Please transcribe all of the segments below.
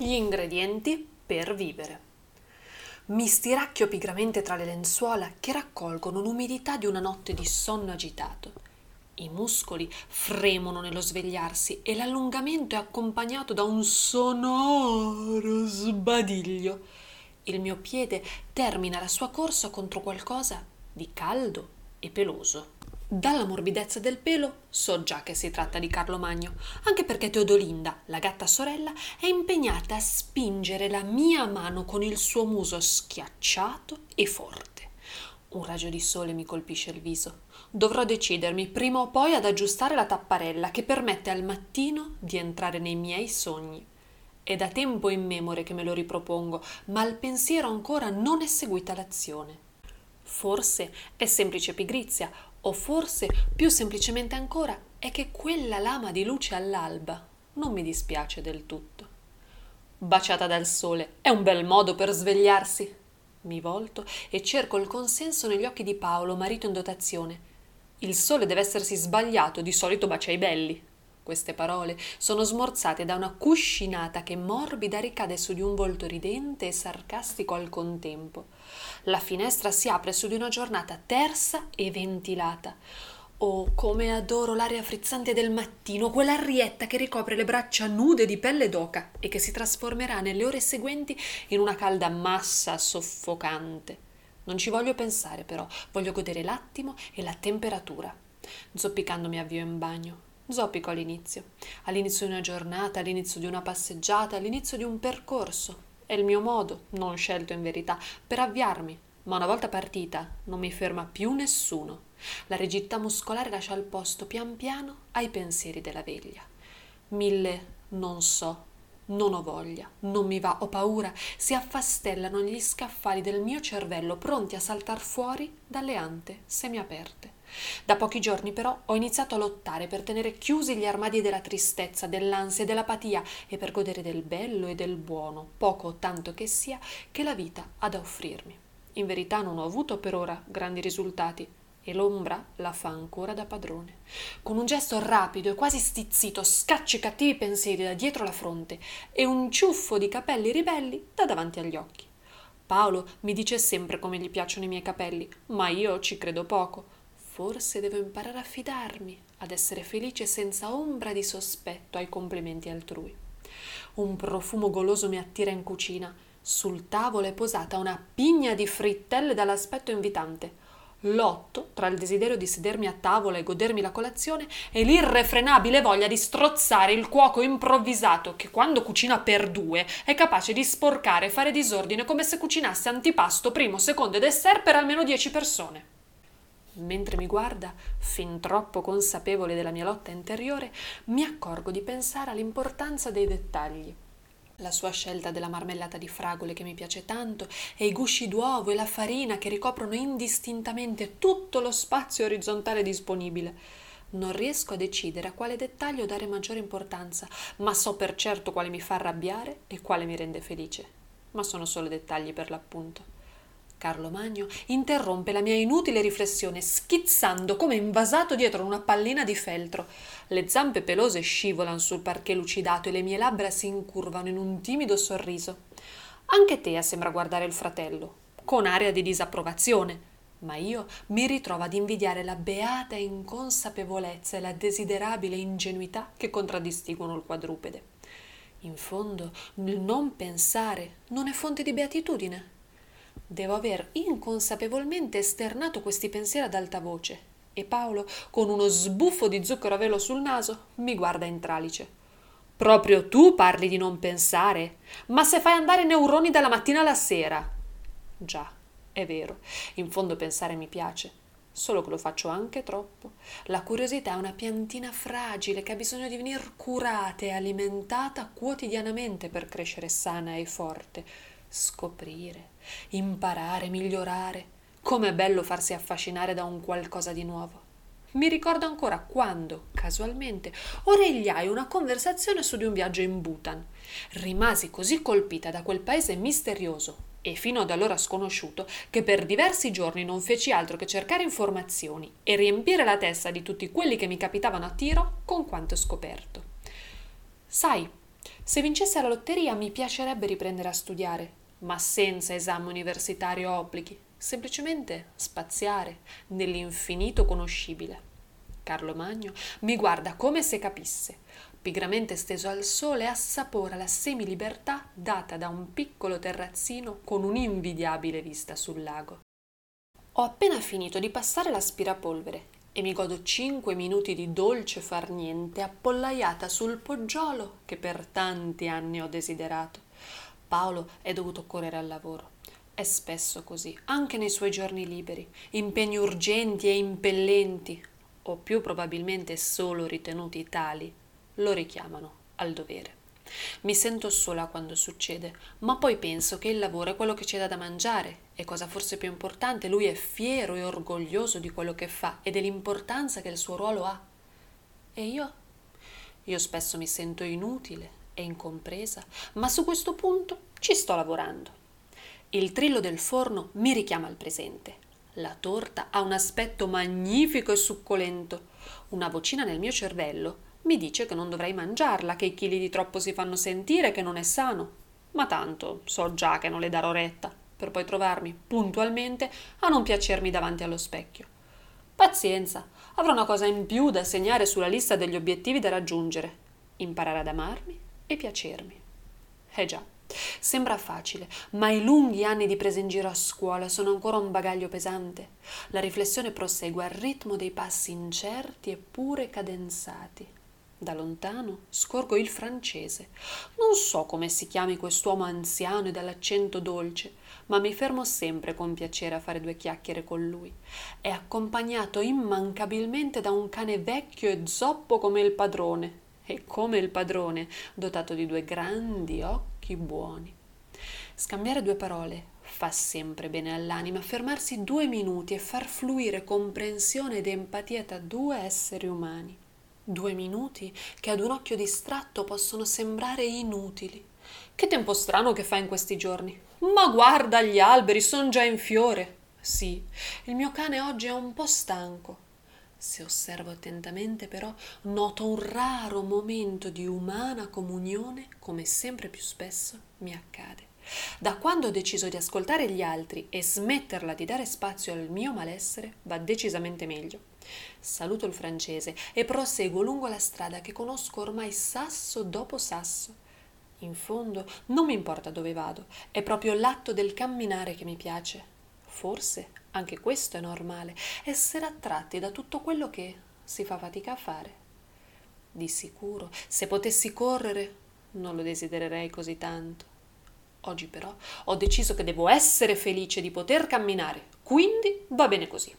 Gli ingredienti per vivere. Mi stiracchio pigramente tra le lenzuola che raccolgono l'umidità di una notte di sonno agitato. I muscoli fremono nello svegliarsi e l'allungamento è accompagnato da un sonoro sbadiglio. Il mio piede termina la sua corsa contro qualcosa di caldo e peloso. Dalla morbidezza del pelo so già che si tratta di Carlo Magno, anche perché Teodolinda, la gatta sorella, è impegnata a spingere la mia mano con il suo muso schiacciato e forte. Un raggio di sole mi colpisce il viso. Dovrò decidermi prima o poi ad aggiustare la tapparella che permette al mattino di entrare nei miei sogni. È da tempo immemore che me lo ripropongo, ma al pensiero ancora non è seguita l'azione. Forse è semplice pigrizia, o forse, più semplicemente ancora, è che quella lama di luce all'alba non mi dispiace del tutto. Baciata dal sole, è un bel modo per svegliarsi. Mi volto e cerco il consenso negli occhi di Paolo, marito in dotazione. Il sole deve essersi sbagliato, di solito bacia i belli. Queste parole sono smorzate da una cuscinata che morbida ricade su di un volto ridente e sarcastico al contempo. La finestra si apre su di una giornata tersa e ventilata. Oh, come adoro l'aria frizzante del mattino, quell'arrietta che ricopre le braccia nude di pelle d'oca e che si trasformerà nelle ore seguenti in una calda massa soffocante. Non ci voglio pensare, però, voglio godere l'attimo e la temperatura. Zoppicando mi avvio in bagno. Zoppico all'inizio, all'inizio di una giornata, all'inizio di una passeggiata, all'inizio di un percorso. È il mio modo, non scelto in verità, per avviarmi, ma una volta partita non mi ferma più nessuno. La rigidità muscolare lascia il posto pian piano ai pensieri della veglia. Mille non so, non ho voglia, non mi va, ho paura, si affastellano gli scaffali del mio cervello pronti a saltar fuori dalle ante semiaperte. Da pochi giorni però ho iniziato a lottare per tenere chiusi gli armadi della tristezza, dell'ansia e dell'apatia e per godere del bello e del buono, poco o tanto che sia, che la vita ha da offrirmi. In verità non ho avuto per ora grandi risultati e l'ombra la fa ancora da padrone. Con un gesto rapido e quasi stizzito scaccio i cattivi pensieri da dietro la fronte e un ciuffo di capelli ribelli da davanti agli occhi. Paolo mi dice sempre come gli piacciono i miei capelli, ma io ci credo poco. Forse devo imparare a fidarmi, ad essere felice senza ombra di sospetto ai complimenti altrui. Un profumo goloso mi attira in cucina. Sul tavolo è posata una pigna di frittelle dall'aspetto invitante. Lotto tra il desiderio di sedermi a tavola e godermi la colazione e l'irrefrenabile voglia di strozzare il cuoco improvvisato che quando cucina per due è capace di sporcare e fare disordine come se cucinasse antipasto, primo, secondo e dessert per almeno dieci persone. Mentre mi guarda, fin troppo consapevole della mia lotta interiore, mi accorgo di pensare all'importanza dei dettagli. La sua scelta della marmellata di fragole che mi piace tanto e i gusci d'uovo e la farina che ricoprono indistintamente tutto lo spazio orizzontale disponibile. Non riesco a decidere a quale dettaglio dare maggiore importanza, ma so per certo quale mi fa arrabbiare e quale mi rende felice. Ma sono solo dettagli per l'appunto. Carlo Magno interrompe la mia inutile riflessione schizzando come invasato dietro una pallina di feltro. Le zampe pelose scivolano sul parquet lucidato e le mie labbra si incurvano in un timido sorriso. Anche Tea sembra guardare il fratello, con aria di disapprovazione, ma io mi ritrovo ad invidiare la beata inconsapevolezza e la desiderabile ingenuità che contraddistinguono il quadrupede. In fondo, il non pensare non è fonte di beatitudine. Devo aver inconsapevolmente esternato questi pensieri ad alta voce e Paolo, con uno sbuffo di zucchero a velo sul naso, mi guarda in tralice. Proprio tu parli di non pensare? Ma se fai andare neuroni dalla mattina alla sera? Già, è vero, in fondo pensare mi piace, solo che lo faccio anche troppo. La curiosità è una piantina fragile che ha bisogno di venire curata e alimentata quotidianamente per crescere sana e forte scoprire, imparare, migliorare. Com'è bello farsi affascinare da un qualcosa di nuovo. Mi ricordo ancora quando, casualmente, oregliai una conversazione su di un viaggio in Bhutan. Rimasi così colpita da quel paese misterioso e fino ad allora sconosciuto che per diversi giorni non feci altro che cercare informazioni e riempire la testa di tutti quelli che mi capitavano a tiro con quanto scoperto. Sai, Se vincesse la lotteria mi piacerebbe riprendere a studiare, ma senza esame universitario obblighi, semplicemente spaziare nell'infinito conoscibile. Carlo Magno mi guarda come se capisse. Pigramente steso al sole assapora la semilibertà data da un piccolo terrazzino con un'invidiabile vista sul lago. Ho appena finito di passare l'aspirapolvere e mi godo cinque minuti di dolce far niente appollaiata sul poggiolo che per tanti anni ho desiderato. Paolo è dovuto correre al lavoro. È spesso così, anche nei suoi giorni liberi, impegni urgenti e impellenti, o più probabilmente solo ritenuti tali, lo richiamano al dovere. Mi sento sola quando succede, ma poi penso che il lavoro è quello che c'è da mangiare e cosa forse più importante, lui è fiero e orgoglioso di quello che fa e dell'importanza che il suo ruolo ha. E io? Io spesso mi sento inutile e incompresa, ma su questo punto ci sto lavorando. Il trillo del forno mi richiama al presente. La torta ha un aspetto magnifico e succolento. Una vocina nel mio cervello mi dice che non dovrei mangiarla, che i chili di troppo si fanno sentire, che non è sano. Ma tanto so già che non le darò retta, per poi trovarmi puntualmente a non piacermi davanti allo specchio. Pazienza, avrò una cosa in più da segnare sulla lista degli obiettivi da raggiungere. Imparare ad amarmi e piacermi. Eh già, sembra facile, ma i lunghi anni di presa in giro a scuola sono ancora un bagaglio pesante. La riflessione prosegue al ritmo dei passi incerti eppure cadenzati. Da lontano scorgo il francese. Non so come si chiami quest'uomo anziano e dall'accento dolce, ma mi fermo sempre con piacere a fare due chiacchiere con lui. È accompagnato immancabilmente da un cane vecchio e zoppo come il padrone, e come il padrone, dotato di due grandi occhi buoni. Scambiare due parole fa sempre bene all'anima, fermarsi due minuti e far fluire comprensione ed empatia tra due esseri umani. Due minuti che ad un occhio distratto possono sembrare inutili. Che tempo strano che fa in questi giorni. Ma guarda gli alberi, sono già in fiore. Sì, il mio cane oggi è un po' stanco. Se osservo attentamente, però, noto un raro momento di umana comunione, come sempre più spesso mi accade. Da quando ho deciso di ascoltare gli altri e smetterla di dare spazio al mio malessere, va decisamente meglio. Saluto il francese e proseguo lungo la strada che conosco ormai sasso dopo sasso. In fondo non mi importa dove vado, è proprio l'atto del camminare che mi piace. Forse anche questo è normale, essere attratti da tutto quello che si fa fatica a fare. Di sicuro, se potessi correre, non lo desidererei così tanto. Oggi però ho deciso che devo essere felice di poter camminare, quindi va bene così.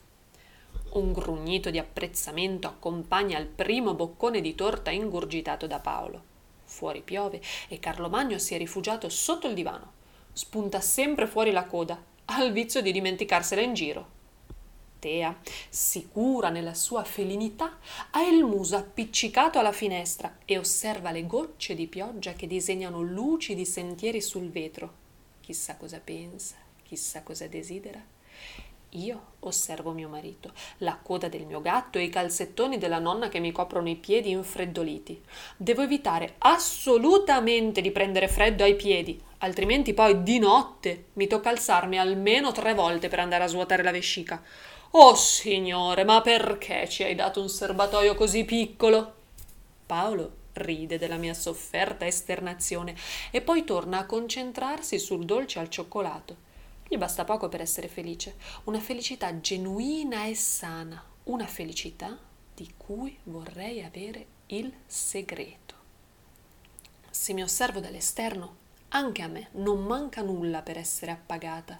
Un grugnito di apprezzamento accompagna il primo boccone di torta ingurgitato da Paolo. Fuori piove e Carlo Magno si è rifugiato sotto il divano. Spunta sempre fuori la coda, ha il vizio di dimenticarsela in giro. Tea, sicura nella sua felinità, ha il muso appiccicato alla finestra e osserva le gocce di pioggia che disegnano lucidi sentieri sul vetro. Chissà cosa pensa, chissà cosa desidera. Io osservo mio marito, la coda del mio gatto e i calzettoni della nonna che mi coprono i piedi infreddoliti. Devo evitare assolutamente di prendere freddo ai piedi, altrimenti poi di notte mi tocca alzarmi almeno tre volte per andare a svuotare la vescica. Oh signore, ma perché ci hai dato un serbatoio così piccolo? Paolo ride della mia sofferta esternazione e poi torna a concentrarsi sul dolce al cioccolato gli basta poco per essere felice, una felicità genuina e sana, una felicità di cui vorrei avere il segreto. Se mi osservo dall'esterno, anche a me non manca nulla per essere appagata.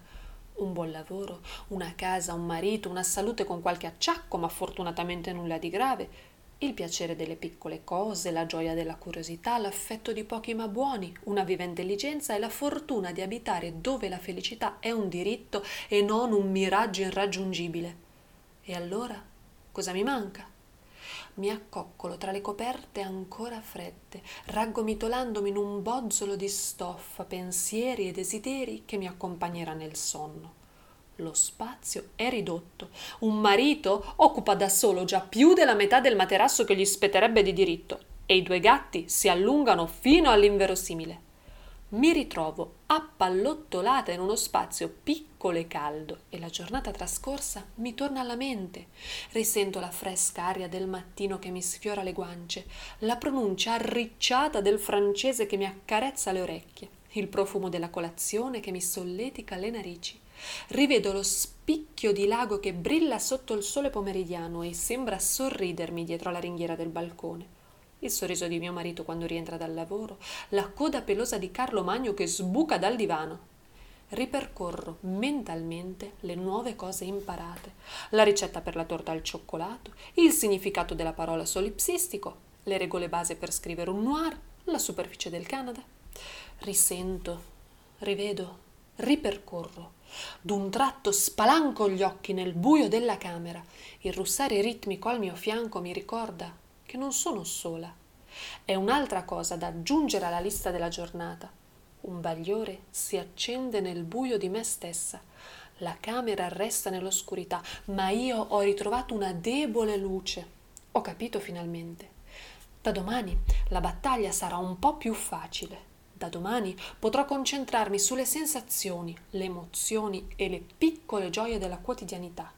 Un buon lavoro, una casa, un marito, una salute con qualche acciacco, ma fortunatamente nulla di grave, il piacere delle piccole cose, la gioia della curiosità, l'affetto di pochi ma buoni, una viva intelligenza e la fortuna di abitare dove la felicità è un diritto e non un miraggio irraggiungibile. E allora cosa mi manca? Mi accoccolo tra le coperte ancora fredde, raggomitolandomi in un bozzolo di stoffa, pensieri e desideri che mi accompagnerà nel sonno. Lo spazio è ridotto. Un marito occupa da solo già più della metà del materasso che gli spetterebbe di diritto e i due gatti si allungano fino all'inverosimile. Mi ritrovo appallottolata in uno spazio piccolo e caldo e la giornata trascorsa mi torna alla mente. Risento la fresca aria del mattino che mi sfiora le guance, la pronuncia arricciata del francese che mi accarezza le orecchie, il profumo della colazione che mi solletica le narici. Rivedo lo spicchio di lago che brilla sotto il sole pomeridiano e sembra sorridermi dietro la ringhiera del balcone il sorriso di mio marito quando rientra dal lavoro, la coda pelosa di Carlo Magno che sbuca dal divano. Ripercorro mentalmente le nuove cose imparate, la ricetta per la torta al cioccolato, il significato della parola solipsistico, le regole base per scrivere un noir, la superficie del Canada. Risento, rivedo, ripercorro. D'un tratto spalanco gli occhi nel buio della camera. Il russare ritmico al mio fianco mi ricorda che non sono sola. È un'altra cosa da aggiungere alla lista della giornata. Un bagliore si accende nel buio di me stessa. La camera resta nell'oscurità, ma io ho ritrovato una debole luce. Ho capito finalmente. Da domani la battaglia sarà un po' più facile. Da domani potrò concentrarmi sulle sensazioni, le emozioni e le piccole gioie della quotidianità.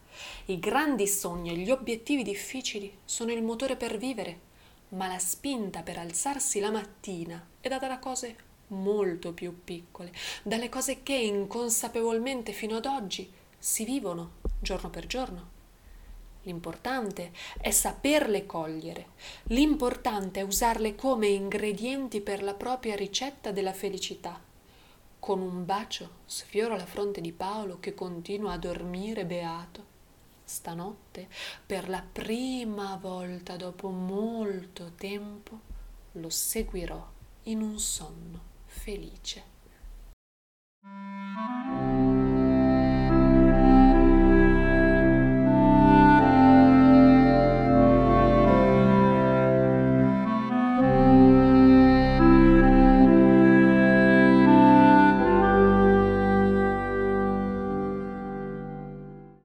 I grandi sogni e gli obiettivi difficili sono il motore per vivere, ma la spinta per alzarsi la mattina è data da cose molto più piccole, dalle cose che inconsapevolmente fino ad oggi si vivono giorno per giorno. L'importante è saperle cogliere, l'importante è usarle come ingredienti per la propria ricetta della felicità. Con un bacio sfioro la fronte di Paolo che continua a dormire beato stanotte, per la prima volta dopo molto tempo, lo seguirò in un sonno felice.